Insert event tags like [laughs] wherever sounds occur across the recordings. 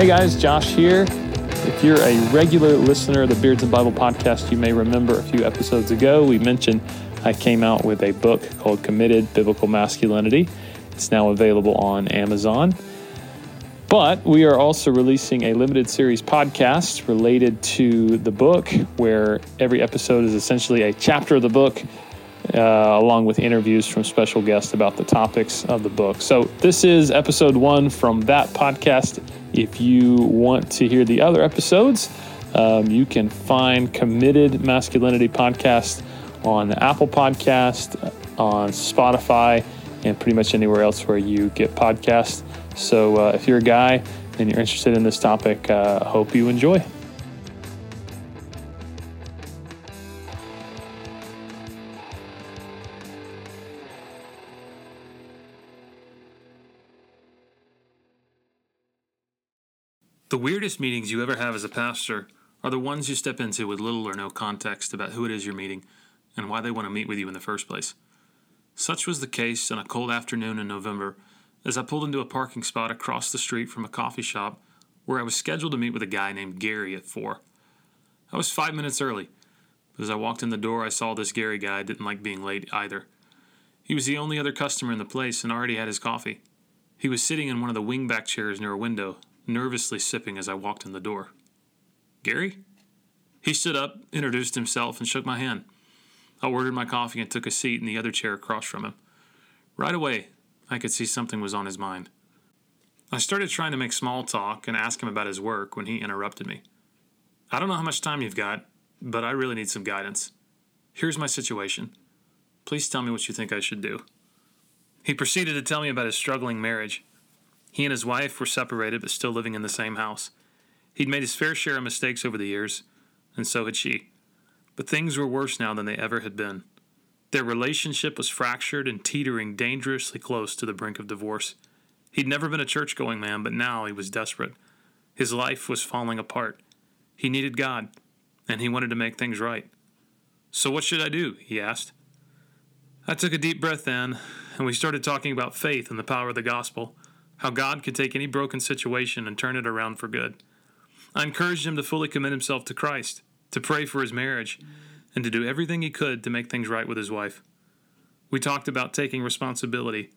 Hey guys, Josh here. If you're a regular listener of the Beards and Bible podcast, you may remember a few episodes ago we mentioned I came out with a book called Committed Biblical Masculinity. It's now available on Amazon. But we are also releasing a limited series podcast related to the book, where every episode is essentially a chapter of the book, uh, along with interviews from special guests about the topics of the book. So, this is episode one from that podcast. If you want to hear the other episodes, um, you can find Committed Masculinity Podcast on Apple Podcast, on Spotify, and pretty much anywhere else where you get podcasts. So uh, if you're a guy and you're interested in this topic, uh, I hope you enjoy. The weirdest meetings you ever have as a pastor are the ones you step into with little or no context about who it is you're meeting and why they want to meet with you in the first place. Such was the case on a cold afternoon in November as I pulled into a parking spot across the street from a coffee shop where I was scheduled to meet with a guy named Gary at 4. I was five minutes early, but as I walked in the door, I saw this Gary guy didn't like being late either. He was the only other customer in the place and already had his coffee. He was sitting in one of the wingback chairs near a window, nervously sipping as I walked in the door. Gary? He stood up, introduced himself, and shook my hand. I ordered my coffee and took a seat in the other chair across from him. Right away, I could see something was on his mind. I started trying to make small talk and ask him about his work when he interrupted me. I don't know how much time you've got, but I really need some guidance. Here's my situation. Please tell me what you think I should do. He proceeded to tell me about his struggling marriage he and his wife were separated but still living in the same house. He'd made his fair share of mistakes over the years, and so had she. But things were worse now than they ever had been. Their relationship was fractured and teetering dangerously close to the brink of divorce. He'd never been a church going man, but now he was desperate. His life was falling apart. He needed God, and he wanted to make things right. So, what should I do? he asked. I took a deep breath in, and we started talking about faith and the power of the gospel how God could take any broken situation and turn it around for good. I encouraged him to fully commit himself to Christ, to pray for his marriage, and to do everything he could to make things right with his wife. We talked about taking responsibility,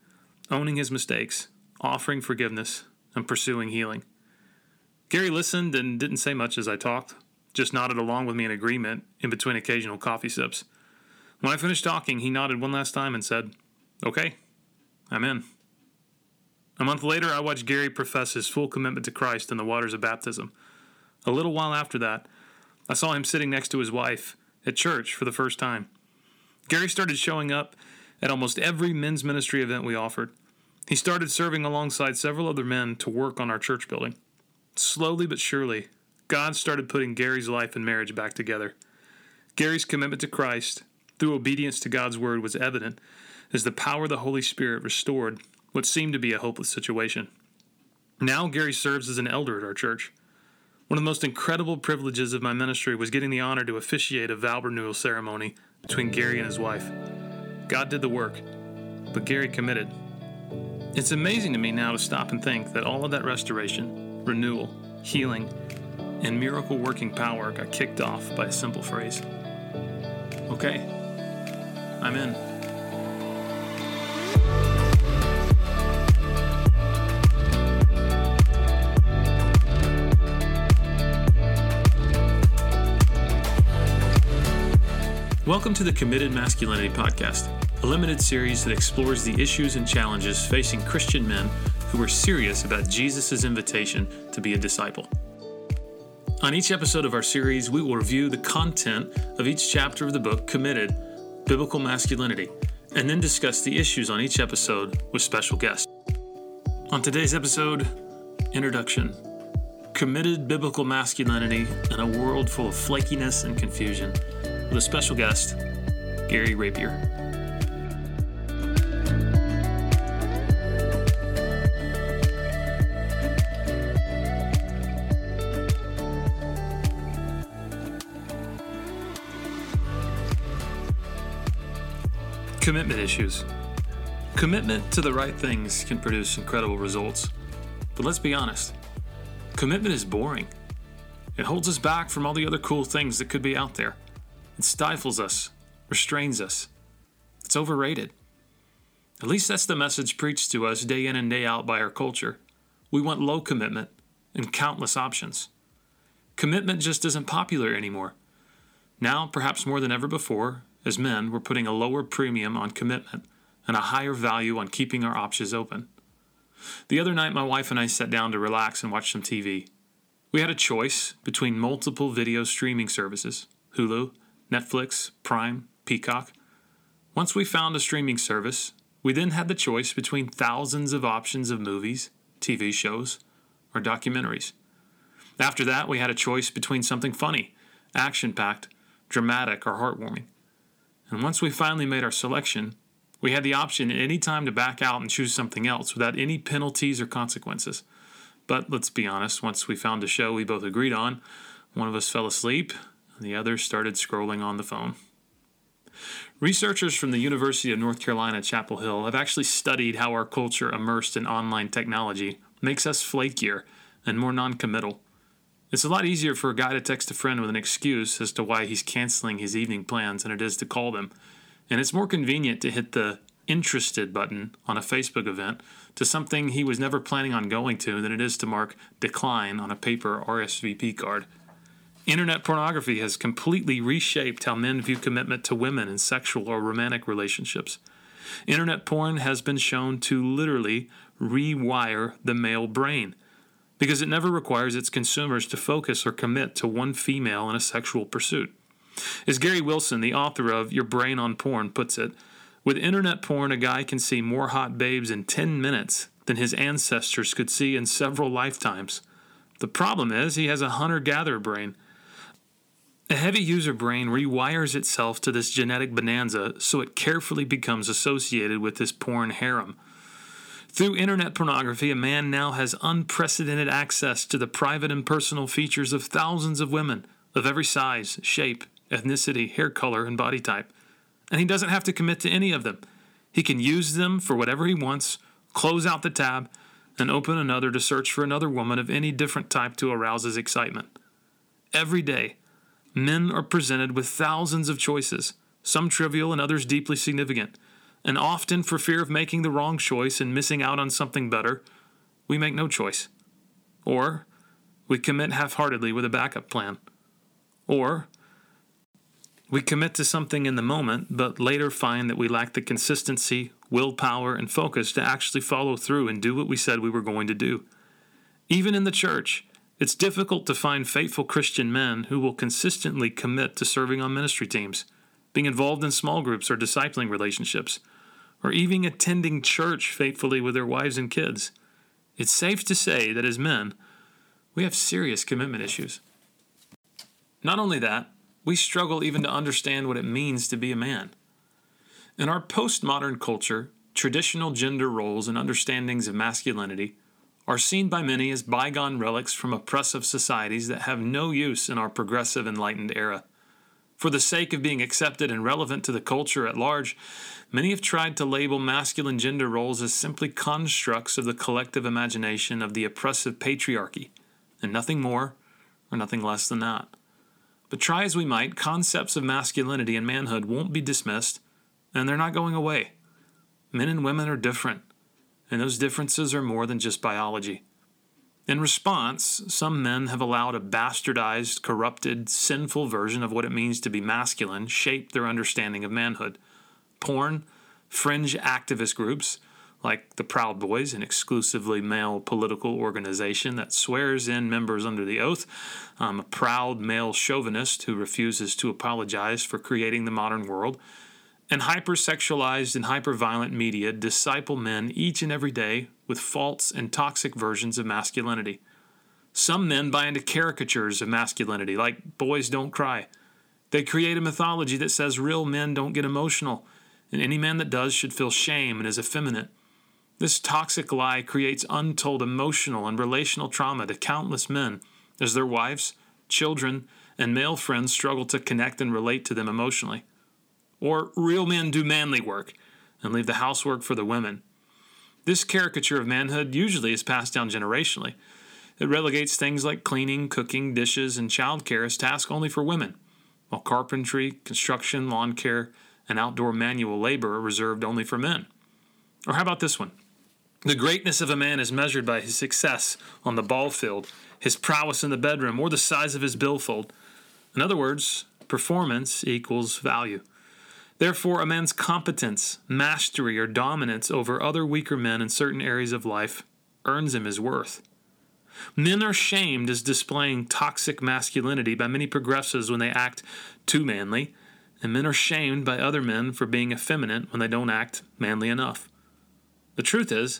owning his mistakes, offering forgiveness, and pursuing healing. Gary listened and didn't say much as I talked, just nodded along with me in agreement in between occasional coffee sips. When I finished talking, he nodded one last time and said, Okay, I'm in. A month later, I watched Gary profess his full commitment to Christ in the waters of baptism. A little while after that, I saw him sitting next to his wife at church for the first time. Gary started showing up at almost every men's ministry event we offered. He started serving alongside several other men to work on our church building. Slowly but surely, God started putting Gary's life and marriage back together. Gary's commitment to Christ, through obedience to God's word, was evident as the power of the Holy Spirit restored what seemed to be a hopeless situation. Now, Gary serves as an elder at our church. One of the most incredible privileges of my ministry was getting the honor to officiate a vow renewal ceremony between Gary and his wife. God did the work, but Gary committed. It's amazing to me now to stop and think that all of that restoration, renewal, healing, and miracle working power got kicked off by a simple phrase. Okay, I'm in. Welcome to the Committed Masculinity Podcast, a limited series that explores the issues and challenges facing Christian men who are serious about Jesus' invitation to be a disciple. On each episode of our series, we will review the content of each chapter of the book, Committed Biblical Masculinity, and then discuss the issues on each episode with special guests. On today's episode, Introduction Committed Biblical Masculinity in a World Full of Flakiness and Confusion with a special guest, Gary Rapier. Commitment issues. Commitment to the right things can produce incredible results. But let's be honest Commitment is boring. It holds us back from all the other cool things that could be out there. It stifles us, restrains us. It's overrated. At least that's the message preached to us day in and day out by our culture. We want low commitment and countless options. Commitment just isn't popular anymore. Now, perhaps more than ever before, as men, we're putting a lower premium on commitment and a higher value on keeping our options open. The other night, my wife and I sat down to relax and watch some TV. We had a choice between multiple video streaming services Hulu, Netflix, Prime, Peacock. Once we found a streaming service, we then had the choice between thousands of options of movies, TV shows, or documentaries. After that, we had a choice between something funny, action packed, dramatic, or heartwarming. And once we finally made our selection, we had the option at any time to back out and choose something else without any penalties or consequences. But let's be honest, once we found a show we both agreed on, one of us fell asleep and the other started scrolling on the phone. Researchers from the University of North Carolina, Chapel Hill, have actually studied how our culture immersed in online technology makes us flakier and more non-committal. It's a lot easier for a guy to text a friend with an excuse as to why he's canceling his evening plans than it is to call them. And it's more convenient to hit the interested button on a Facebook event to something he was never planning on going to than it is to mark decline on a paper RSVP card. Internet pornography has completely reshaped how men view commitment to women in sexual or romantic relationships. Internet porn has been shown to literally rewire the male brain because it never requires its consumers to focus or commit to one female in a sexual pursuit. As Gary Wilson, the author of Your Brain on Porn, puts it, with internet porn, a guy can see more hot babes in 10 minutes than his ancestors could see in several lifetimes. The problem is, he has a hunter gatherer brain. A heavy user brain rewires itself to this genetic bonanza so it carefully becomes associated with this porn harem. Through internet pornography, a man now has unprecedented access to the private and personal features of thousands of women of every size, shape, ethnicity, hair color, and body type. And he doesn't have to commit to any of them. He can use them for whatever he wants, close out the tab, and open another to search for another woman of any different type to arouse his excitement. Every day, men are presented with thousands of choices, some trivial and others deeply significant. And often, for fear of making the wrong choice and missing out on something better, we make no choice. Or we commit half heartedly with a backup plan. Or we commit to something in the moment, but later find that we lack the consistency, willpower, and focus to actually follow through and do what we said we were going to do. Even in the church, it's difficult to find faithful Christian men who will consistently commit to serving on ministry teams, being involved in small groups or discipling relationships or even attending church faithfully with their wives and kids. It's safe to say that as men, we have serious commitment issues. Not only that, we struggle even to understand what it means to be a man. In our postmodern culture, traditional gender roles and understandings of masculinity are seen by many as bygone relics from oppressive societies that have no use in our progressive enlightened era. For the sake of being accepted and relevant to the culture at large, many have tried to label masculine gender roles as simply constructs of the collective imagination of the oppressive patriarchy, and nothing more or nothing less than that. But try as we might, concepts of masculinity and manhood won't be dismissed, and they're not going away. Men and women are different, and those differences are more than just biology. In response, some men have allowed a bastardized, corrupted, sinful version of what it means to be masculine shape their understanding of manhood. Porn, fringe activist groups, like the Proud Boys, an exclusively male political organization that swears in members under the oath. I'm a proud male chauvinist who refuses to apologize for creating the modern world. And hypersexualized and hyperviolent media disciple men each and every day with false and toxic versions of masculinity. Some men buy into caricatures of masculinity, like boys don't cry. They create a mythology that says real men don't get emotional, and any man that does should feel shame and is effeminate. This toxic lie creates untold emotional and relational trauma to countless men as their wives, children, and male friends struggle to connect and relate to them emotionally. Or real men do manly work and leave the housework for the women. This caricature of manhood usually is passed down generationally. It relegates things like cleaning, cooking, dishes, and childcare as tasks only for women, while carpentry, construction, lawn care, and outdoor manual labor are reserved only for men. Or how about this one? The greatness of a man is measured by his success on the ball field, his prowess in the bedroom, or the size of his billfold. In other words, performance equals value. Therefore, a man's competence, mastery, or dominance over other weaker men in certain areas of life earns him his worth. Men are shamed as displaying toxic masculinity by many progressives when they act too manly, and men are shamed by other men for being effeminate when they don't act manly enough. The truth is,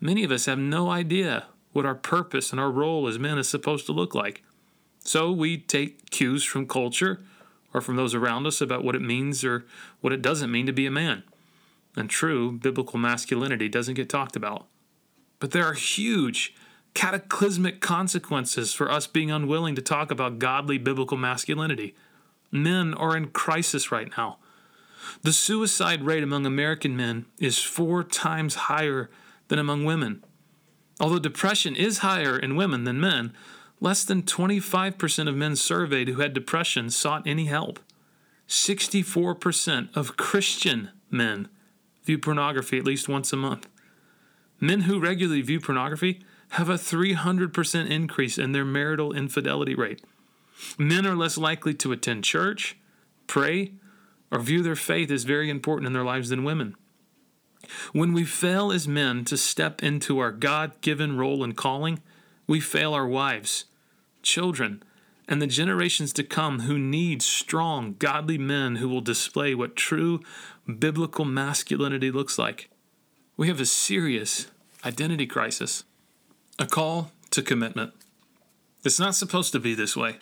many of us have no idea what our purpose and our role as men is supposed to look like. So we take cues from culture or from those around us about what it means or what it doesn't mean to be a man. And true biblical masculinity doesn't get talked about. But there are huge, cataclysmic consequences for us being unwilling to talk about godly biblical masculinity. Men are in crisis right now. The suicide rate among American men is four times higher than among women. Although depression is higher in women than men, less than 25% of men surveyed who had depression sought any help. 64% of Christian men view pornography at least once a month. Men who regularly view pornography have a 300% increase in their marital infidelity rate. Men are less likely to attend church, pray, or view their faith as very important in their lives than women. When we fail as men to step into our God given role and calling, we fail our wives, children, and the generations to come who need strong, godly men who will display what true biblical masculinity looks like. We have a serious identity crisis, a call to commitment. It's not supposed to be this way.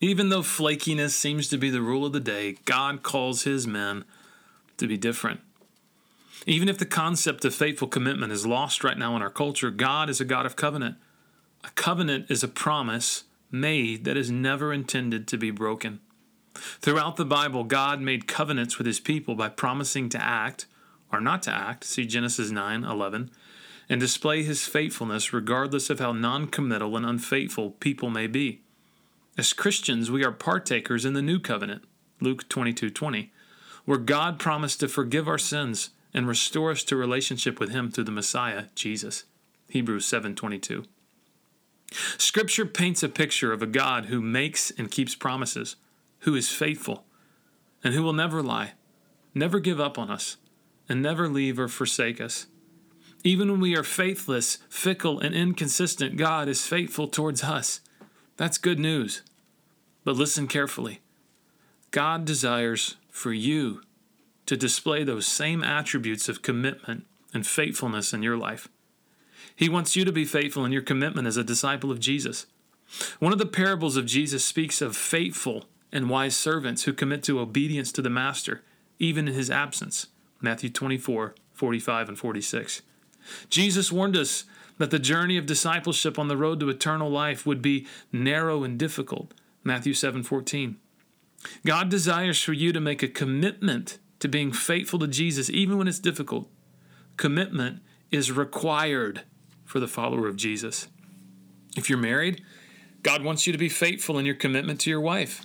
Even though flakiness seems to be the rule of the day, God calls his men to be different. Even if the concept of faithful commitment is lost right now in our culture, God is a God of covenant. A covenant is a promise made that is never intended to be broken. Throughout the Bible, God made covenants with his people by promising to act or not to act, see Genesis 9 11, and display his faithfulness regardless of how non committal and unfaithful people may be. As Christians, we are partakers in the new covenant, Luke 22 20, where God promised to forgive our sins and restore us to relationship with him through the Messiah, Jesus. Hebrews 7:22. Scripture paints a picture of a God who makes and keeps promises, who is faithful, and who will never lie, never give up on us, and never leave or forsake us. Even when we are faithless, fickle, and inconsistent, God is faithful towards us. That's good news. But listen carefully. God desires for you to display those same attributes of commitment and faithfulness in your life. He wants you to be faithful in your commitment as a disciple of Jesus. One of the parables of Jesus speaks of faithful and wise servants who commit to obedience to the master, even in his absence. Matthew 24, 45, and 46. Jesus warned us that the journey of discipleship on the road to eternal life would be narrow and difficult. Matthew 7:14. God desires for you to make a commitment to being faithful to Jesus even when it's difficult. Commitment is required for the follower of Jesus. If you're married, God wants you to be faithful in your commitment to your wife.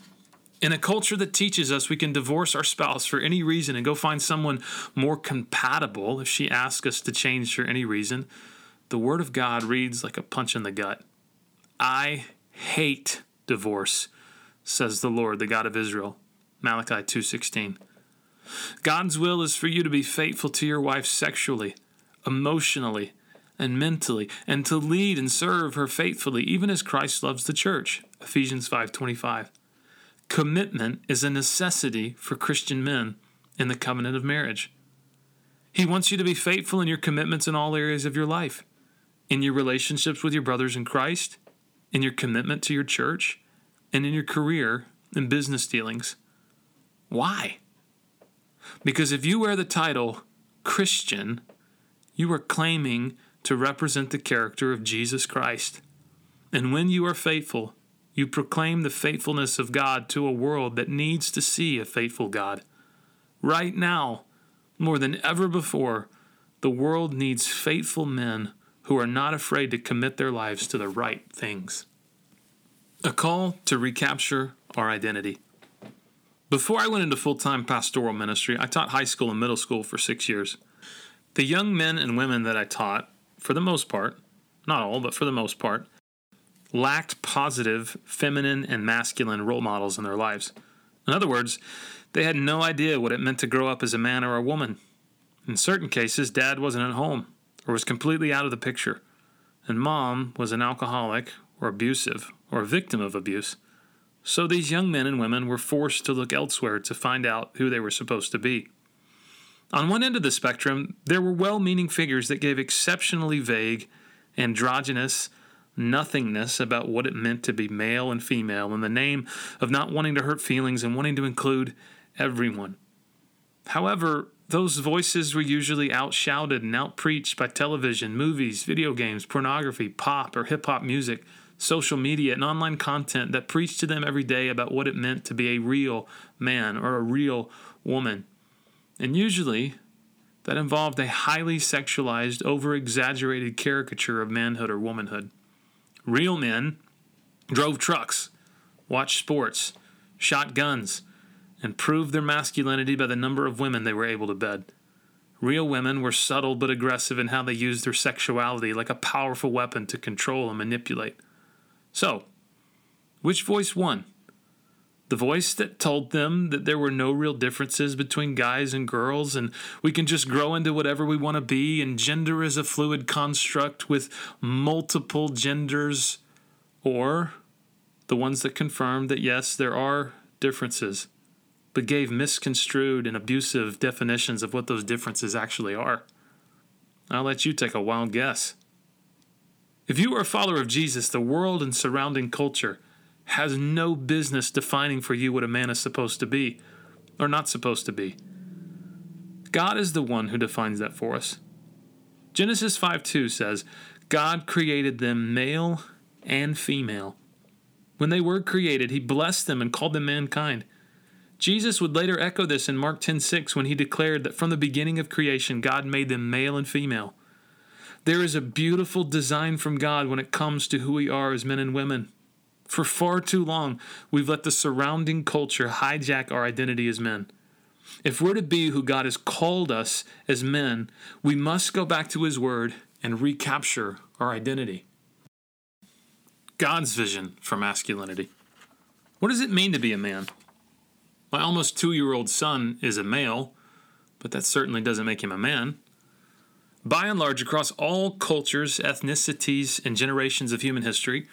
In a culture that teaches us we can divorce our spouse for any reason and go find someone more compatible if she asks us to change for any reason, the Word of God reads like a punch in the gut. I hate divorce, says the Lord, the God of Israel. Malachi 2:16. God's will is for you to be faithful to your wife sexually, emotionally, and mentally, and to lead and serve her faithfully, even as Christ loves the church. Ephesians 5:25. Commitment is a necessity for Christian men in the covenant of marriage. He wants you to be faithful in your commitments in all areas of your life, in your relationships with your brothers in Christ, in your commitment to your church, and in your career and business dealings. Why? Because if you wear the title Christian, you are claiming to represent the character of Jesus Christ. And when you are faithful, you proclaim the faithfulness of God to a world that needs to see a faithful God. Right now, more than ever before, the world needs faithful men who are not afraid to commit their lives to the right things. A call to recapture our identity. Before I went into full time pastoral ministry, I taught high school and middle school for six years. The young men and women that I taught, for the most part, not all, but for the most part, lacked positive feminine and masculine role models in their lives. In other words, they had no idea what it meant to grow up as a man or a woman. In certain cases, dad wasn't at home or was completely out of the picture, and mom was an alcoholic or abusive or a victim of abuse. So these young men and women were forced to look elsewhere to find out who they were supposed to be. On one end of the spectrum, there were well meaning figures that gave exceptionally vague, androgynous, nothingness about what it meant to be male and female in the name of not wanting to hurt feelings and wanting to include everyone. However, those voices were usually outshouted and outpreached by television, movies, video games, pornography, pop or hip hop music, social media, and online content that preached to them every day about what it meant to be a real man or a real woman. And usually, that involved a highly sexualized, over exaggerated caricature of manhood or womanhood. Real men drove trucks, watched sports, shot guns, and proved their masculinity by the number of women they were able to bed. Real women were subtle but aggressive in how they used their sexuality like a powerful weapon to control and manipulate. So, which voice won? The voice that told them that there were no real differences between guys and girls, and we can just grow into whatever we want to be, and gender is a fluid construct with multiple genders, or the ones that confirmed that yes, there are differences, but gave misconstrued and abusive definitions of what those differences actually are. I'll let you take a wild guess. If you are a follower of Jesus, the world and surrounding culture has no business defining for you what a man is supposed to be or not supposed to be. God is the one who defines that for us. Genesis 5 2 says, God created them male and female. When they were created, he blessed them and called them mankind. Jesus would later echo this in Mark 10:6 when he declared that from the beginning of creation God made them male and female. There is a beautiful design from God when it comes to who we are as men and women. For far too long, we've let the surrounding culture hijack our identity as men. If we're to be who God has called us as men, we must go back to His Word and recapture our identity. God's vision for masculinity. What does it mean to be a man? My almost two year old son is a male, but that certainly doesn't make him a man. By and large, across all cultures, ethnicities, and generations of human history,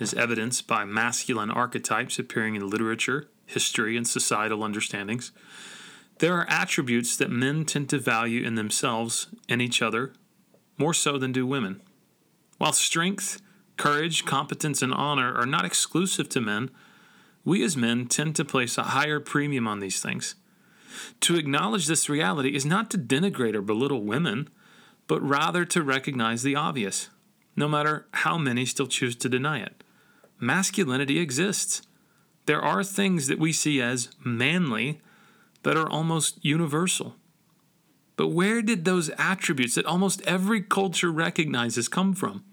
is evidenced by masculine archetypes appearing in literature, history, and societal understandings. There are attributes that men tend to value in themselves and each other more so than do women. While strength, courage, competence, and honor are not exclusive to men, we as men tend to place a higher premium on these things. To acknowledge this reality is not to denigrate or belittle women, but rather to recognize the obvious, no matter how many still choose to deny it masculinity exists. There are things that we see as manly that are almost universal. But where did those attributes that almost every culture recognizes come from?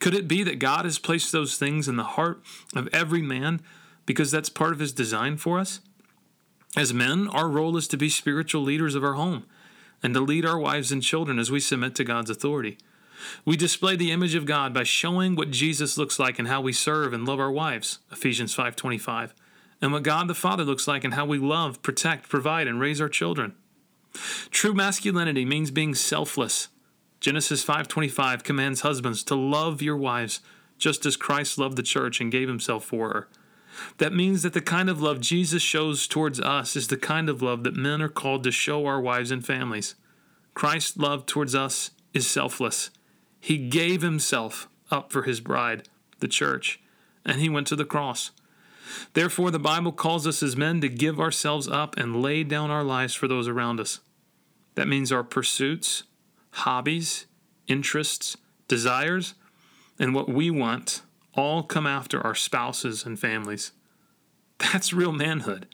Could it be that God has placed those things in the heart of every man because that's part of his design for us? As men, our role is to be spiritual leaders of our home and to lead our wives and children as we submit to God's authority. We display the image of God by showing what Jesus looks like and how we serve and love our wives, Ephesians 5:25, and what God the Father looks like and how we love, protect, provide and raise our children. True masculinity means being selfless. Genesis 5:25 commands husbands to love your wives just as Christ loved the church and gave himself for her. That means that the kind of love Jesus shows towards us is the kind of love that men are called to show our wives and families. Christ's love towards us is selfless. He gave himself up for his bride, the church, and he went to the cross. Therefore, the Bible calls us as men to give ourselves up and lay down our lives for those around us. That means our pursuits, hobbies, interests, desires, and what we want all come after our spouses and families. That's real manhood.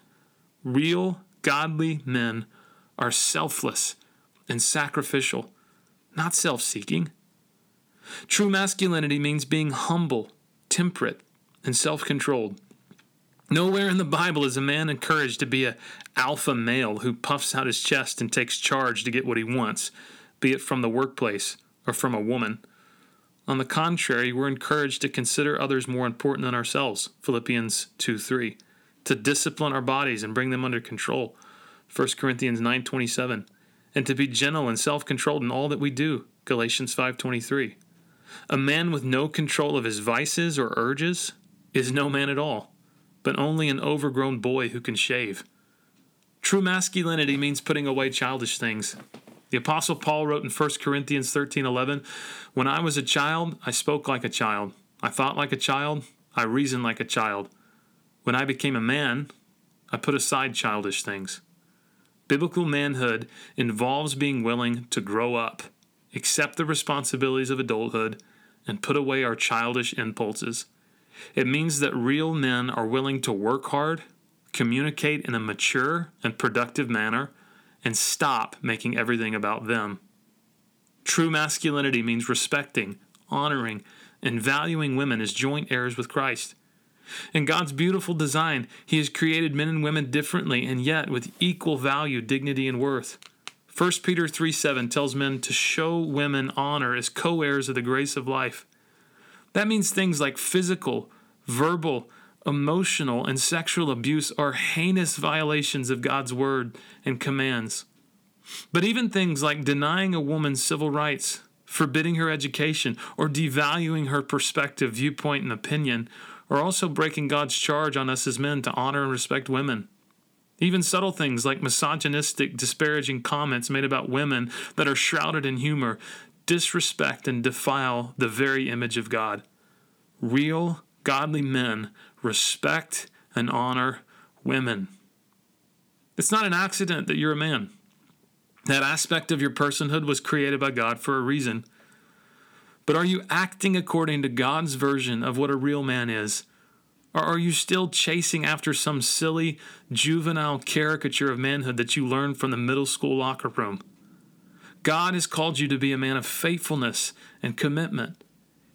Real, godly men are selfless and sacrificial, not self seeking. True masculinity means being humble, temperate, and self controlled. Nowhere in the Bible is a man encouraged to be a alpha male who puffs out his chest and takes charge to get what he wants, be it from the workplace or from a woman. On the contrary, we're encouraged to consider others more important than ourselves, Philippians 2 3, to discipline our bodies and bring them under control, 1 Corinthians 9.27, and to be gentle and self-controlled in all that we do, Galatians 5.23. A man with no control of his vices or urges is no man at all, but only an overgrown boy who can shave. True masculinity means putting away childish things. The apostle Paul wrote in 1 Corinthians 13:11, "When I was a child, I spoke like a child. I thought like a child, I reasoned like a child. When I became a man, I put aside childish things." Biblical manhood involves being willing to grow up, accept the responsibilities of adulthood, and put away our childish impulses. It means that real men are willing to work hard, communicate in a mature and productive manner, and stop making everything about them. True masculinity means respecting, honoring, and valuing women as joint heirs with Christ. In God's beautiful design, He has created men and women differently and yet with equal value, dignity, and worth. 1 Peter 3 7 tells men to show women honor as co heirs of the grace of life. That means things like physical, verbal, emotional, and sexual abuse are heinous violations of God's word and commands. But even things like denying a woman civil rights, forbidding her education, or devaluing her perspective, viewpoint, and opinion are also breaking God's charge on us as men to honor and respect women. Even subtle things like misogynistic, disparaging comments made about women that are shrouded in humor disrespect and defile the very image of God. Real, godly men respect and honor women. It's not an accident that you're a man. That aspect of your personhood was created by God for a reason. But are you acting according to God's version of what a real man is? Or are you still chasing after some silly, juvenile caricature of manhood that you learned from the middle school locker room? God has called you to be a man of faithfulness and commitment.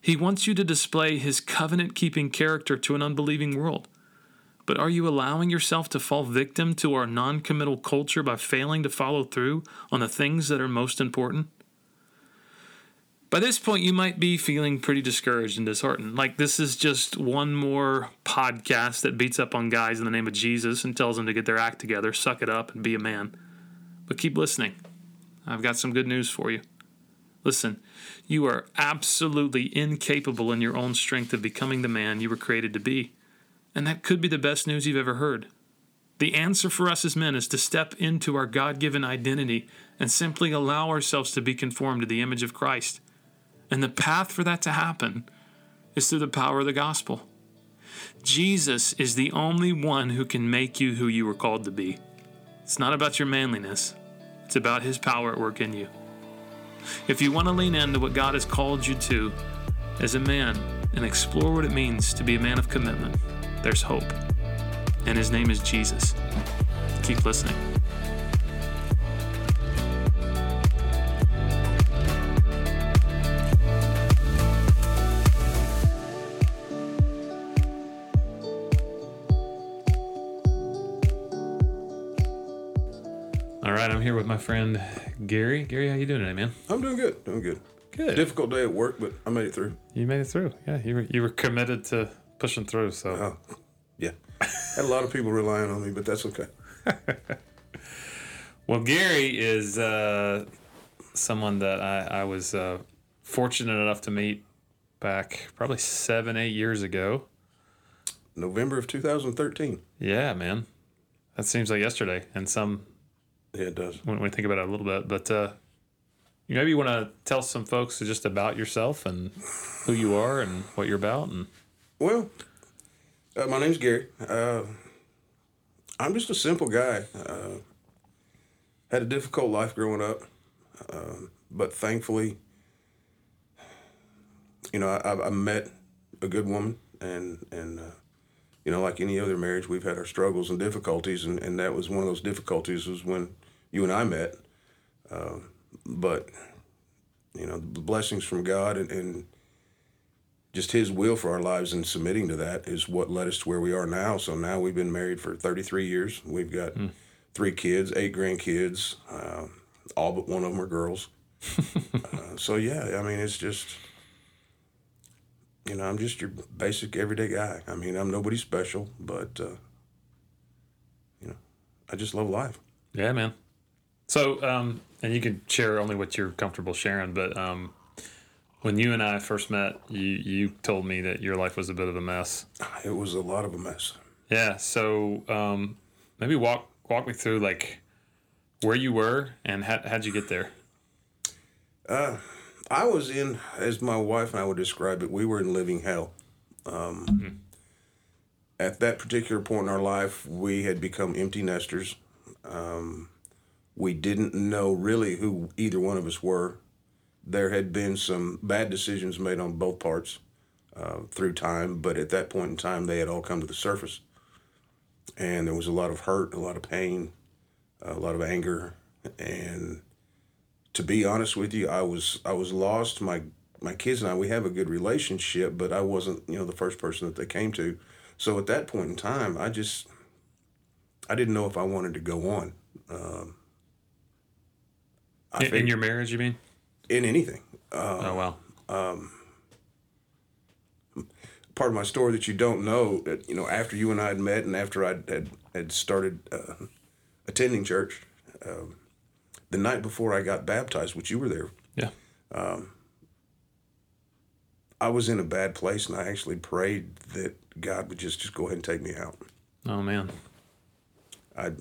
He wants you to display his covenant keeping character to an unbelieving world. But are you allowing yourself to fall victim to our non committal culture by failing to follow through on the things that are most important? By this point, you might be feeling pretty discouraged and disheartened. Like, this is just one more podcast that beats up on guys in the name of Jesus and tells them to get their act together, suck it up, and be a man. But keep listening. I've got some good news for you. Listen, you are absolutely incapable in your own strength of becoming the man you were created to be. And that could be the best news you've ever heard. The answer for us as men is to step into our God given identity and simply allow ourselves to be conformed to the image of Christ. And the path for that to happen is through the power of the gospel. Jesus is the only one who can make you who you were called to be. It's not about your manliness, it's about His power at work in you. If you want to lean into what God has called you to as a man and explore what it means to be a man of commitment, there's hope. And his name is Jesus. Keep listening. Right, I'm here with my friend Gary. Gary, how you doing today, man? I'm doing good. Doing good. Good. Difficult day at work, but I made it through. You made it through. Yeah, you were you were committed to pushing through. So Oh, yeah. Had a lot of people relying on me, but that's okay. [laughs] Well, Gary is uh, someone that I, I was uh, fortunate enough to meet back probably seven, eight years ago. November of 2013. Yeah, man. That seems like yesterday. And some, Yeah, it does. when we think about it a little bit, but uh, you maybe want to tell some folks just about yourself and who you are and what you're about. And Well, uh, my name's Gary. Uh, I'm just a simple guy. Uh, had a difficult life growing up, um, but thankfully, you know, I, I met a good woman, and and uh, you know, like any other marriage, we've had our struggles and difficulties, and, and that was one of those difficulties was when you and I met. Um, but you know, the blessings from God and, and just His will for our lives and submitting to that is what led us to where we are now. So now we've been married for 33 years. We've got three kids, eight grandkids. Uh, all but one of them are girls. [laughs] uh, so yeah, I mean, it's just, you know, I'm just your basic everyday guy. I mean, I'm nobody special, but uh, you know, I just love life. Yeah, man. So, um, and you can share only what you're comfortable sharing, but um, when you and I first met, you you told me that your life was a bit of a mess. It was a lot of a mess. Yeah. So um, maybe walk walk me through like where you were and how how'd you get there? I was in, as my wife and I would describe it, we were in living hell. Um, At that particular point in our life, we had become empty nesters. Um, we didn't know really who either one of us were. There had been some bad decisions made on both parts uh, through time, but at that point in time, they had all come to the surface. And there was a lot of hurt, a lot of pain, a lot of anger, and to be honest with you, I was I was lost. My my kids and I we have a good relationship, but I wasn't you know the first person that they came to. So at that point in time, I just I didn't know if I wanted to go on. Um, In, in your marriage, you mean? in anything. oh wow. Part of my story that you don't know that you know after you and I had met and after I had had started uh, attending church, um, the night before I got baptized, which you were there, Yeah. I was in a bad place, and I actually prayed that God would just just go ahead and take me out. Oh man. I,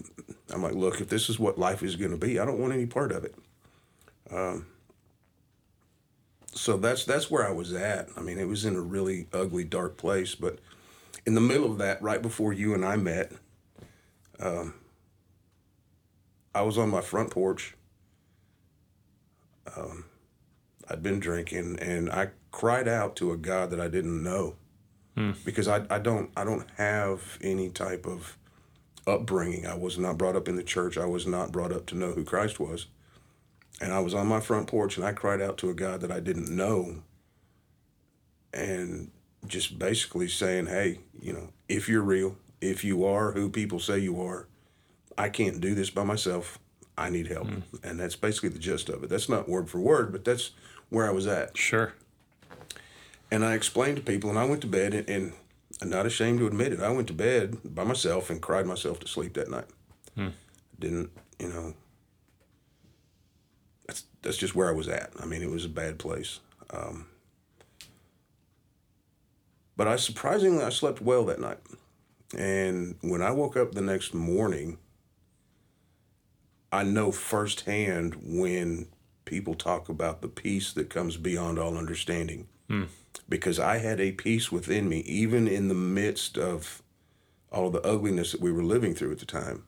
I'm like, look, if this is what life is going to be, I don't want any part of it. Um, so that's that's where I was at. I mean, it was in a really ugly, dark place. But in the middle of that, right before you and I met, um, I was on my front porch. Um, I'd been drinking, and I cried out to a God that I didn't know, because I, I don't I don't have any type of upbringing. I was not brought up in the church. I was not brought up to know who Christ was. And I was on my front porch and I cried out to a God that I didn't know. And just basically saying, hey, you know, if you're real, if you are who people say you are, I can't do this by myself. I need help. Hmm. And that's basically the gist of it. That's not word for word, but that's where I was at. Sure. And I explained to people, and I went to bed, and, and I'm not ashamed to admit it. I went to bed by myself and cried myself to sleep that night. Hmm. Didn't, you know. That's just where I was at. I mean, it was a bad place. Um, but I surprisingly I slept well that night, and when I woke up the next morning, I know firsthand when people talk about the peace that comes beyond all understanding because I had a peace within me, even in the midst of all the ugliness that we were living through at the time.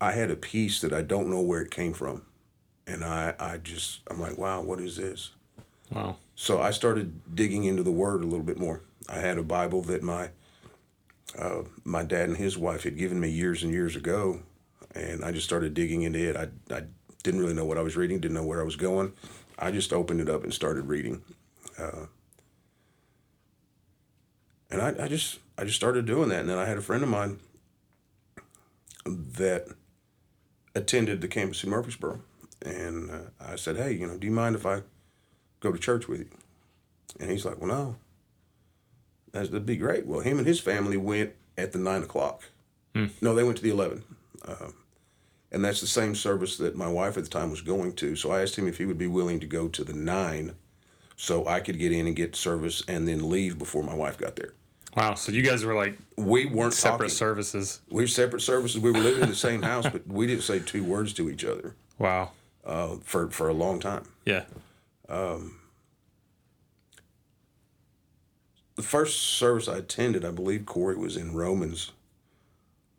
I had a peace that I don't know where it came from. And I, I just, I'm like, wow, what is this? Wow. So I started digging into the Word a little bit more. I had a Bible that my uh, my dad and his wife had given me years and years ago, and I just started digging into it. I, I didn't really know what I was reading, didn't know where I was going. I just opened it up and started reading, uh, and I, I just I just started doing that. And then I had a friend of mine that attended the campus in Murfreesboro, and uh, I said, "Hey, you know, do you mind if I go to church with you?" And he's like, "Well, no, That's, that'd be great." Well, him and his family went at the nine o'clock. No, they went to the eleven, um, and that's the same service that my wife at the time was going to. So I asked him if he would be willing to go to the nine, so I could get in and get service and then leave before my wife got there. Wow. So you guys were like We weren't separate talking. services. We were separate services. We were living in the same house, but we didn't say two words to each other Wow. Uh, for for a long time. Yeah. the first service I attended, I believe Corey was in Romans.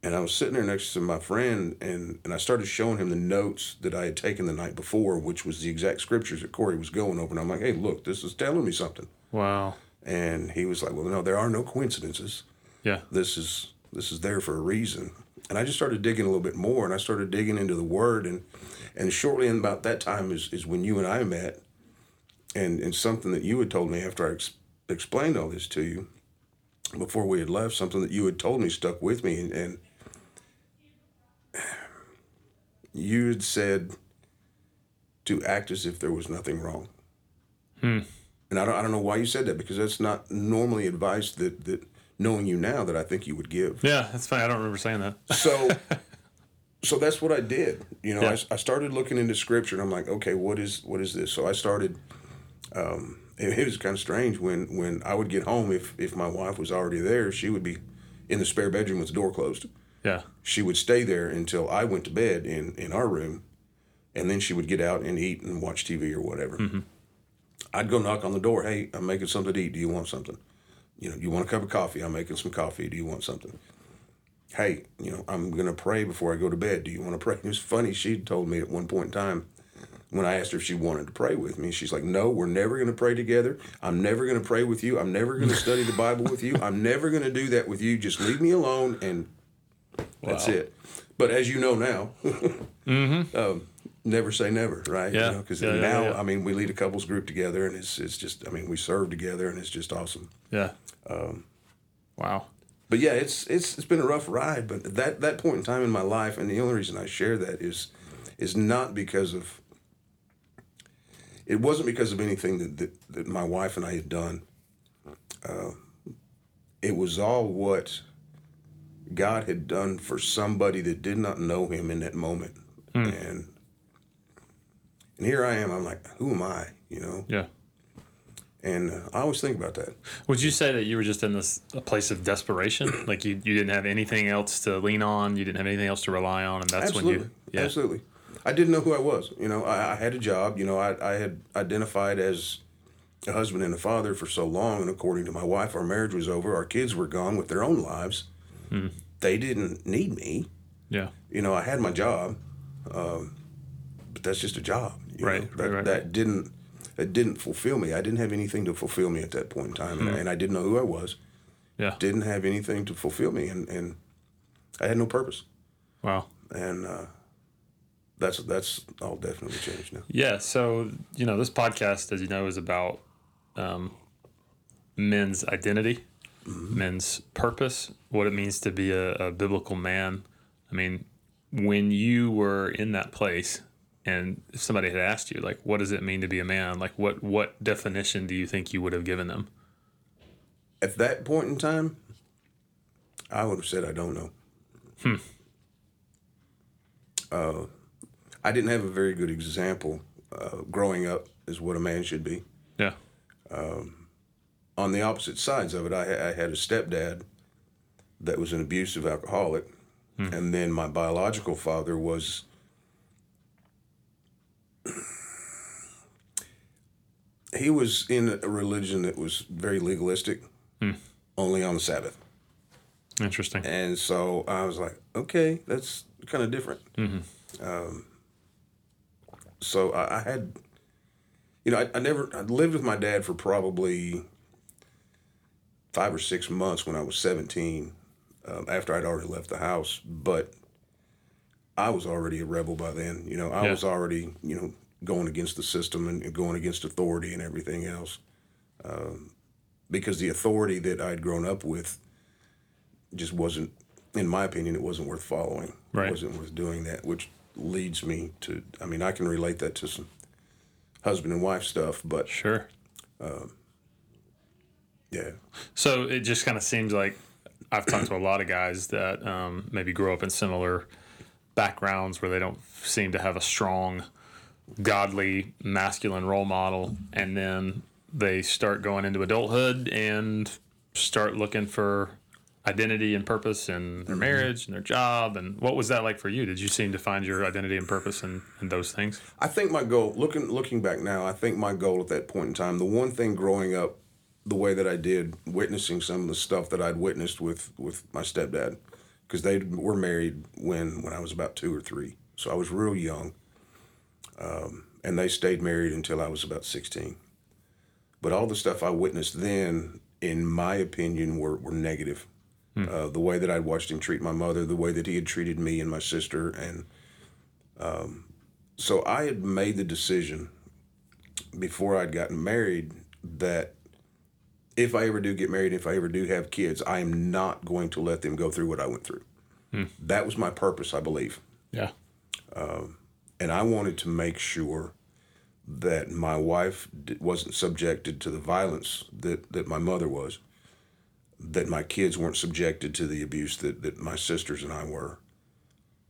And I was sitting there next to my friend, and, and I started showing him the notes that I had taken the night before, which was the exact scriptures that Corey was going over. And I'm like, hey, look, this is telling me something. Wow. And he was like, well, no, there are no coincidences. Yeah. This is this is there for a reason. and I just started digging a little bit more, and I started digging into the Word, and and shortly in about that time is, is when you and I met, and and something that you had told me after I ex- explained all this to you, before we had left, something that you had told me stuck with me, and, and [sighs] you had said to act as if there was nothing wrong. Hmm. And I don't, I don't know why you said that because that's not normally advice that, that knowing you now that I think you would give. Yeah, that's fine. I don't remember saying that. So, [laughs] so that's what I did. You know, Yeah. I, I started looking into scripture and I'm like, okay, what is, what is this? So I started, um, it, it was kind of strange when, when I would get home, if, if my wife was already there, she would be in the spare bedroom with the door closed. Yeah. She would stay there until I went to bed in, in our room. And then she would get out and eat and watch TV or whatever. I'd go knock on the door. Hey, I'm making something to eat. Do you want something? You know, you want a cup of coffee? I'm making some coffee. Do you want something? Hey, you know, I'm gonna pray before I go to bed. Do you want to pray? It was funny. She told me at one point in time when I asked her if she wanted to pray with me, she's like, "No, we're never gonna pray together. I'm never gonna pray with you. I'm never gonna study the Bible with you. I'm never gonna do that with you. Just leave me alone." And that's Wow. it. But as you know now, um, never say never, right? Yeah. Because Yeah, yeah, now, yeah. I mean, we lead a couples group together, and it's it's just, I mean, we serve together, and it's just awesome. Yeah. Um, wow. But yeah, it's it's it's been a rough ride. But that that point in time in my life, and the only reason I share that is is not because of. It wasn't because of anything that that, that my wife and I had done. Uh, it was all what God had done for somebody that did not know Him in that moment, and and here I am. I'm like, who am I? You know, Yeah. And I always think about that. Would you say that you were just in this a place of desperation? like you, you didn't have anything else to lean on, you didn't have anything else to rely on, and that's Absolutely. when you yeah. Absolutely. I didn't know who I was. You know, I, I had a job. You know, I, I had identified as a husband and a father for so long. And according to my wife, our marriage was over. Our kids were gone with their own lives. Hmm. They didn't need me. Yeah. You know, I had my job, um, but that's just a job. you Right, know. That, right. that didn't that didn't fulfill me. I didn't have anything to fulfill me at that point in time, and, and I didn't know who I was. Hmm. Yeah. Didn't have anything to fulfill me, and, and I had no purpose. Wow. And uh, that's that's all definitely changed now. Yeah. So, you know, this podcast, as you know, is about um, men's identity, men's purpose, what it means to be a, a biblical man. I mean, when you were in that place and if somebody had asked you, like, what does it mean to be a man? Like, what, what definition do you think you would have given them? At that point in time, I would have said I don't know. Uh, I didn't have a very good example uh, growing up as what a man should be. Yeah. On the opposite sides of it, I, I had a stepdad that was an abusive alcoholic, and then my biological father was. He was in a religion that was very legalistic, only on the Sabbath. Interesting. And so I was like, okay, that's kind of different. Um, so I, I had, you know, I, I never, I lived with my dad for probably five or six months when I was 17, um, after I'd already left the house. But I was already a rebel by then. You know, I Yeah. was already, you know, going against the system and going against authority and everything else. Um, because the authority that I'd grown up with just wasn't, in my opinion, it wasn't worth following. Right. It wasn't worth doing that, which leads me to, I mean, I can relate that to some husband and wife stuff, but Sure. yeah. So it just kind of seems like I've talked to a lot of guys that um, maybe grow up in similar backgrounds where they don't seem to have a strong, godly, masculine role model, and then they start going into adulthood and start looking for identity and purpose in their mm-hmm. marriage and their job. And what was that like for you? Did you seem to find your identity and purpose in, in those things? I think my goal, looking looking back now, I think my goal at that point in time, the one thing growing up the way that I did, witnessing some of the stuff that I'd witnessed with with my stepdad, because they were married when when I was about two or three, so I was real young, um, and they stayed married until I was about sixteen. But all the stuff I witnessed then, in my opinion, were were negative. uh, the way that I'd watched him treat my mother, the way that he had treated me and my sister, and um, so I had made the decision before I'd gotten married that if I ever do get married, if I ever do have kids, I am not going to let them go through what I went through. That was my purpose, I believe. Yeah. And I wanted to make sure that my wife d- wasn't subjected to the violence that, that my mother was, that my kids weren't subjected to the abuse that, that my sisters and I were.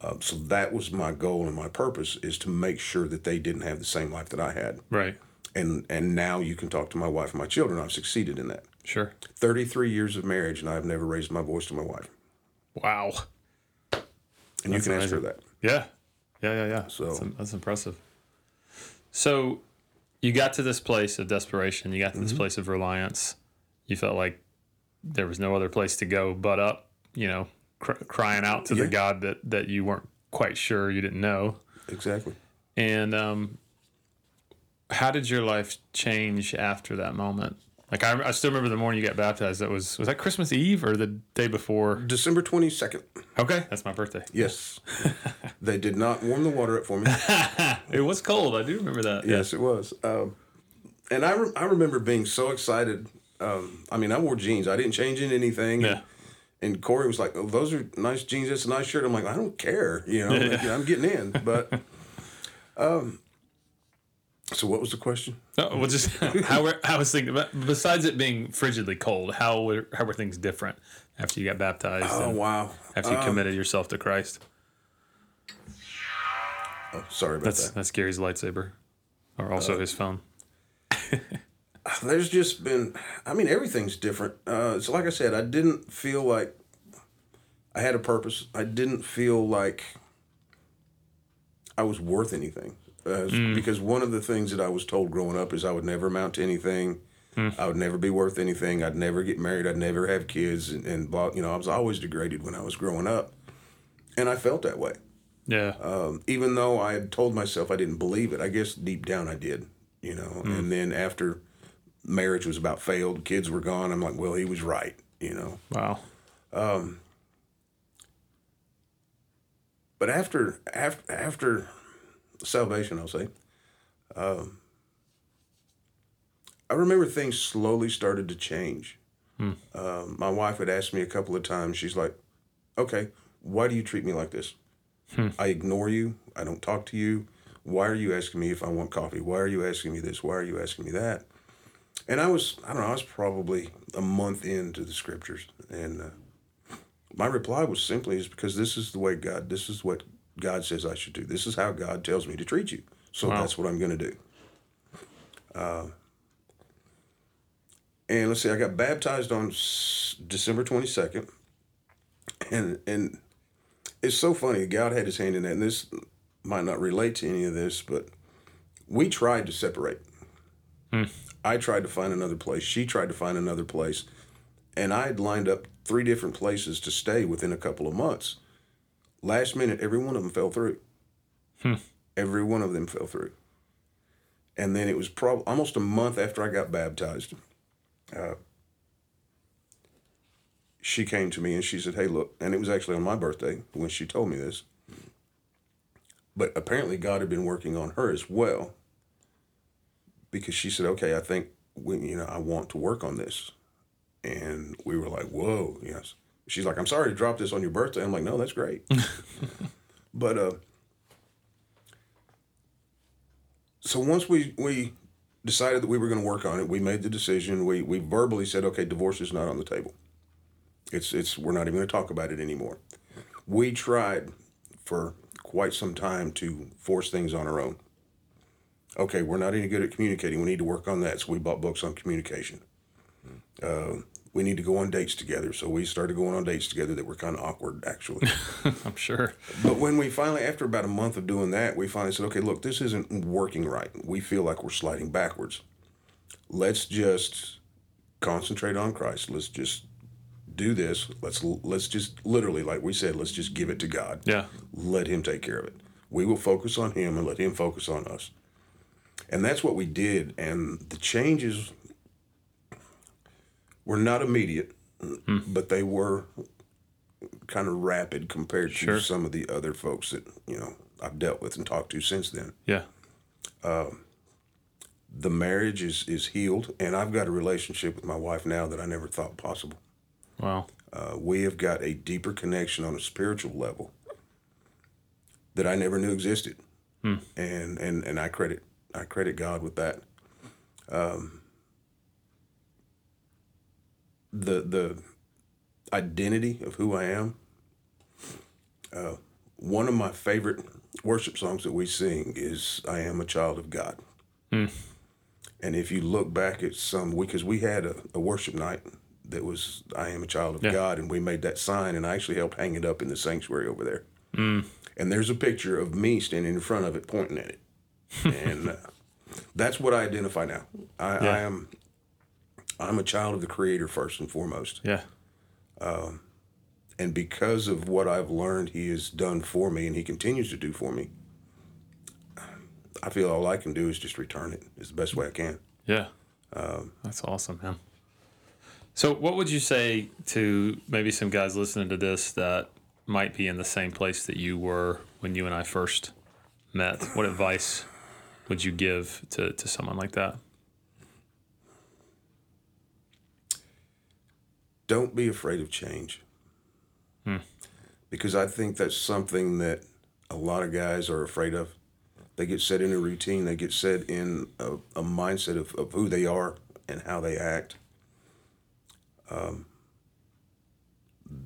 Um, so that was my goal and my purpose is to make sure that they didn't have the same life that I had. Right. And and now you can talk to my wife and my children. I've succeeded in that. Sure. 33 years of marriage and I've never raised my voice to my wife. Wow. And That's you can ask her that. Yeah. Yeah. Yeah. Yeah. So- that's, that's impressive. So you got to this place of desperation. You got to Mm-hmm. this place of reliance. You felt like there was no other place to go but up, you know, cr- crying out to the God that, that you weren't quite sure you didn't know. Exactly. And um, how did your life change after that moment? Like I, I still remember the morning you got baptized. That was was that Christmas Eve or the day before? December 22nd. Okay, that's my birthday. Yes. [laughs] they did not warm the water up for me. [laughs] It was cold. I do remember that. Yes, it was. Um, and I, re- I remember being so excited. Um, I mean, I wore jeans. I didn't change in anything. Yeah. And Corey was like, oh, "Those are nice jeans. That's a nice shirt." I'm like, "I don't care. You know, [laughs] like, I'm getting in." But, um, so what was the question? Oh, well, just [laughs] how were, I was thinking. About, besides it being frigidly cold, how were how were things different after you got baptized? Oh wow! after you Um, committed yourself to Christ. oh, sorry about That's that. that's Gary's lightsaber, or also his phone. [laughs] There's just been, I mean, everything's different. Uh, so, like I said, I didn't feel like I had a purpose. I didn't feel like I was worth anything. Uh, Because one of the things that I was told growing up is I would never amount to anything. I would never be worth anything. I'd never get married. I'd never have kids. And, and blah, you know, I was always degraded when I was growing up. And I felt that way. Yeah, Um, even though I had told myself I didn't believe it, I guess deep down I did, you know. And then after marriage was about failed, kids were gone, I'm like, well, he was right, you know. wow. But after after after salvation, I'll say, um, I remember things slowly started to change. Um, my wife had asked me a couple of times. She's like, "Okay, why do you treat me like this? I ignore you. I don't talk to you. Why are you asking me if I want coffee? Why are you asking me this? Why are you asking me that?" And I was, I don't know, I was probably a month into the scriptures, and uh, my reply was simply is because this is the way God, this is what God says I should do. This is how God tells me to treat you. So Wow. that's what I'm going to do. Uh, and let's see, I got baptized on S- December 22nd. And, and it's so funny. God had his hand in that. And this might not relate to any of this, but we tried to separate. I tried to find another place. She tried to find another place. And I had lined up three different places to stay within a couple of months. Last minute, every one of them fell through. Every one of them fell through. And then it was probably almost a month after I got baptized. Uh, she came to me and she said, Hey, look, and it was actually on my birthday when she told me this. But apparently, God had been working on her as well because she said, "Okay, I think we, you know, I want to work on this," and we were like, "Whoa, yes." She's like, "I'm sorry to drop this on your birthday." I'm like, "No, that's great," [laughs] but uh, so once we we decided that we were going to work on it, we made the decision. We we verbally said, "Okay, divorce is not on the table. It's it's we're not even going to talk about it anymore." We tried for quite some time to force things on our own okay, we're not any good at communicating. We need to work on that. So we bought books on communication. Uh, we need to go on dates together. So we started going on dates together that were kind of awkward, actually. [laughs] I'm sure. but when we finally, after about a month of doing that, we finally said, okay, look, this isn't working right. We feel like we're sliding backwards. Let's just concentrate on Christ. Let's just do this. Let's let's just literally, like we said, let's just give it to God. Yeah. Let Him take care of it. We will focus on Him and let Him focus on us. And that's what we did. And the changes were not immediate, but they were kind of rapid compared to some of the other folks that you know I've dealt with and talked to since then. Yeah. The marriage is is healed, and I've got a relationship with my wife now that I never thought possible. Wow. Uh, we have got a deeper connection on a spiritual level that I never knew existed, and and and I credit I credit God with that. Um, the the identity of who I am. Uh, one of my favorite worship songs that we sing is "I Am a Child of God." And if you look back at some, because we had a, a worship night that was "I am a child of Yeah. God," and we made that sign, and I actually helped hang it up in the sanctuary over there. And there's a picture of me standing in front of it, pointing at it, [laughs] and uh, that's what I identify now. I, I am, I'm a child of the Creator first and foremost, Yeah. Um, and because of what I've learned, He has done for me, and He continues to do for me. I feel all I can do is just return it. It's the best way I can. Yeah. Um, That's awesome, man. So, what would you say to maybe some guys listening to this that might be in the same place that you were when you and I first met? What advice would you give to, to someone like that? Don't be afraid of change. Because I think that's something that a lot of guys are afraid of. They get set in a routine, they get set in a, a mindset of, of who they are and how they act. Um,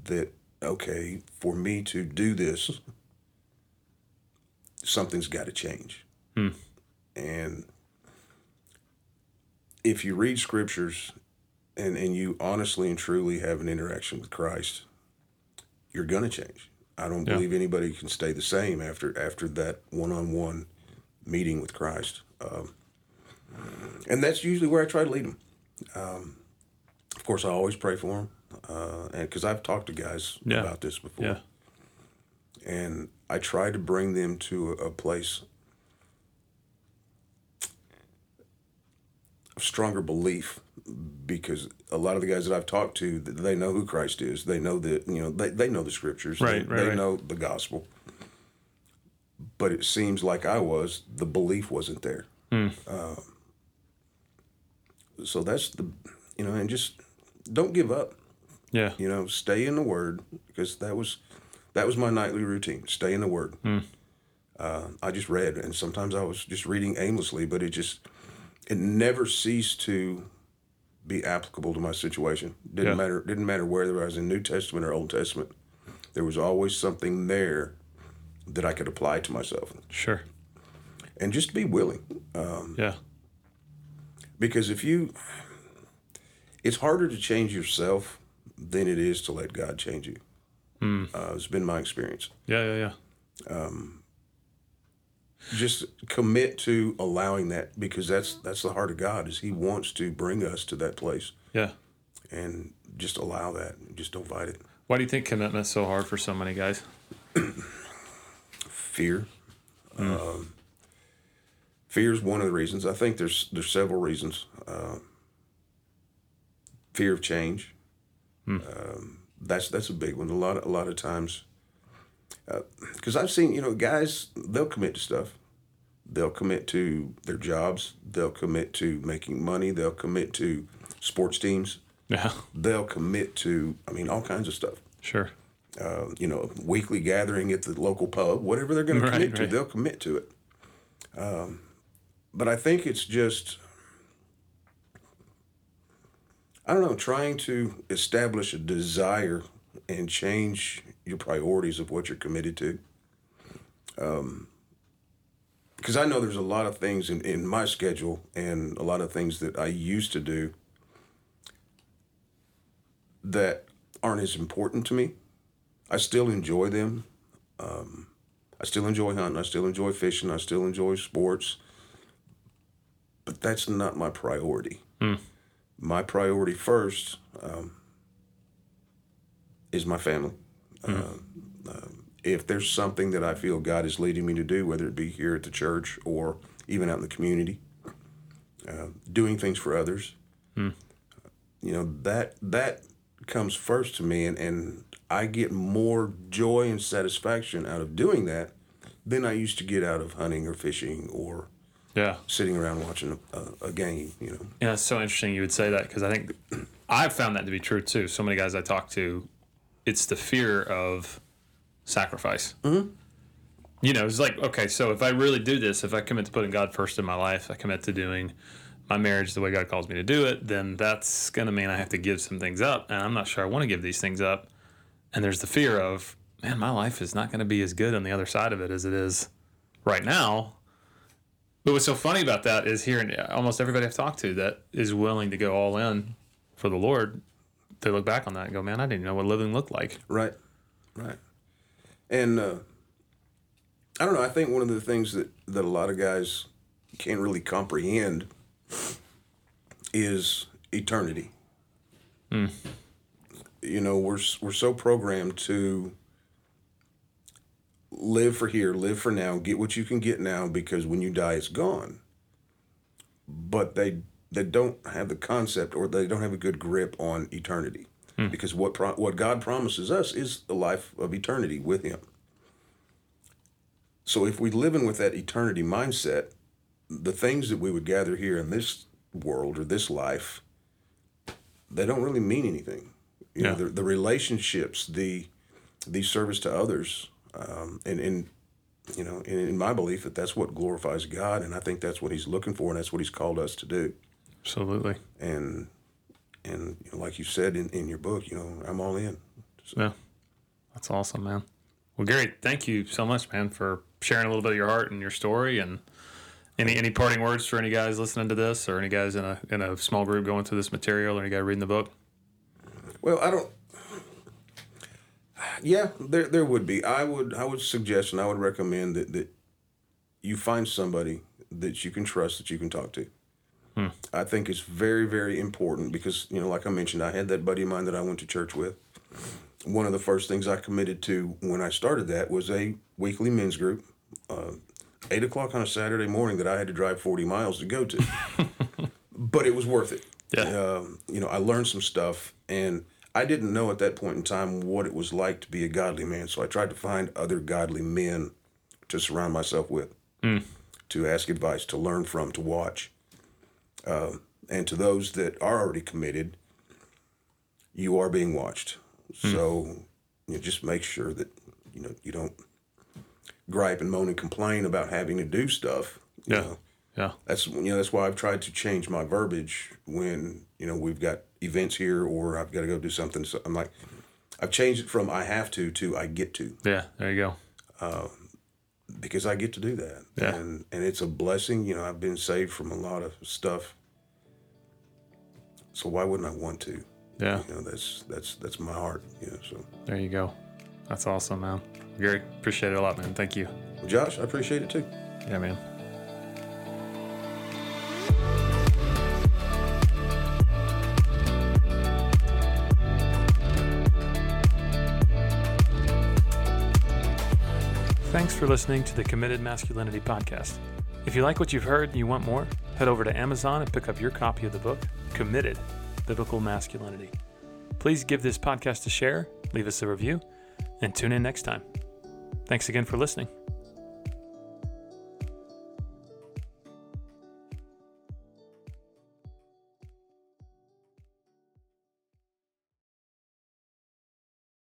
that, okay, for me to do this, [laughs] something's got to change. And if you read scriptures and and you honestly and truly have an interaction with Christ, you're gonna change. I don't Yeah. believe anybody can stay the same after after that one-on-one meeting with Christ, um, and that's usually where I try to lead them. Um, of course, I always pray for them, uh, and because I've talked to guys Yeah. about this before, Yeah. and I try to bring them to a, a place of stronger belief because a lot of the guys that I've talked to they know who Christ is. They know that you know they, they know the scriptures. Right, they, right, they right. know the gospel. But it seems like I was the belief wasn't there. Um, so that's the you know and just don't give up. Yeah. you know stay in the word because that was that was my nightly routine stay in the word. Uh, i just read and sometimes i was just reading aimlessly but it just it never ceased to be applicable to my situation didn't Yeah. matter didn't matter whether i was in new testament or old testament there was always something there that i could apply to myself Sure. and just be willing Um, Yeah. because if you it's harder to change yourself than it is to let god change you Mm. Uh, it's been my experience Yeah. Yeah. Yeah. Just commit to allowing that because that's that's the heart of god is he wants to bring us to that place. Yeah. and just allow that just don't fight it. Why do you think commitment's so hard for so many guys? [clears throat] fear. Um, fear is one of the reasons. I think there's there's several reasons. Um, fear of change. Um, that's that's a big one. A lot a lot of times because i've seen you know guys they'll commit to stuff they'll commit to their jobs they'll commit to making money they'll commit to sports teams Yeah. they'll commit to i mean all kinds of stuff Sure. uh, you know, weekly gathering at the local pub, whatever they're going Right, to commit to, they'll commit to it. Um, but I think it's just, I don't know, trying to establish a desire and change your priorities of what you're committed to. Because I know there's a lot of things in, in my schedule and a lot of things that I used to do that aren't as important to me. I still enjoy them. Um, I still enjoy hunting. I still enjoy fishing. I still enjoy sports. But that's not my priority. My priority first um, is my family. Uh, um, if there's something that I feel God is leading me to do, whether it be here at the church or even out in the community, uh, doing things for others, you know that that comes first to me, and, and I get more joy and satisfaction out of doing that than I used to get out of hunting or fishing or Yeah. sitting around watching a, a, a game. You know, Yeah, it's so interesting you would say that because I think I've found that to be true too. So many guys I talk to, it's the fear of sacrifice. Mm-hmm. You know, it's like, okay, so if I really do this, if I commit to putting God first in my life, I commit to doing my marriage the way God calls me to do it, then that's going to mean I have to give some things up. And I'm not sure I want to give these things up. And there's the fear of, man, my life is not going to be as good on the other side of it as it is right now. But what's so funny about that is hearing almost everybody I've talked to that is willing to go all in for the Lord, they look back on that and go, man, I didn't know what living looked like. right, right, and uh, I don't know. I think one of the things that that a lot of guys can't really comprehend is eternity. You know, we're we're so programmed to live for here, live for now, get what you can get now because when you die it's gone. But they they don't have the concept or they don't have a good grip on eternity. Because what pro- what God promises us is a life of eternity with him. So if we live in with that eternity mindset, the things that we would gather here in this world or this life, they don't really mean anything. You know, the, the relationships, the the service to others, um, and and you know, in, in my belief that that's what glorifies God, and I think that's what He's looking for, and that's what He's called us to do. Absolutely. And and you know, like you said in, in your book, you know, I'm all in. Yeah. That's awesome, man. Well, Gary, thank you so much, man, for sharing a little bit of your heart and your story and any any parting words for any guys listening to this or any guys in a in a small group going through this material or any guy reading the book? Well, I don't. Yeah, there there would be. I would I would suggest and I would recommend that that you find somebody that you can trust that you can talk to. I think it's very very important because you know, like I mentioned, I had that buddy of mine that I went to church with. One of the first things I committed to when I started that was a weekly men's group, uh, eight o'clock on a Saturday morning that I had to drive forty miles to go to. [laughs] but it was worth it. Yeah. Um, you know, I learned some stuff, and I didn't know at that point in time what it was like to be a godly man. So I tried to find other godly men to surround myself with, to ask advice, to learn from, to watch. Um, and to those that are already committed, you are being watched. So you know, just make sure that you know you don't gripe and moan and complain about having to do stuff. You Yeah. know Yeah. that's you know that's why I've tried to change my verbiage when you know we've got events here or I've got to go do something. So I'm like, I've changed it from I have to to I get to Yeah. There you go. because I get to do that. Yeah. And and it's a blessing. You know, I've been saved from a lot of stuff. So why wouldn't I want to? Yeah. You know, that's that's that's my heart. You know, so There you go. That's awesome, man. Gary, appreciate it a lot, man. Thank you. Josh, I appreciate it too. Yeah, man. Thanks for listening to the Committed Masculinity Podcast. If you like what you've heard and you want more, head over to Amazon and pick up your copy of the book, Committed Biblical Masculinity. Please give this podcast a share, leave us a review, and tune in next time. Thanks again for listening.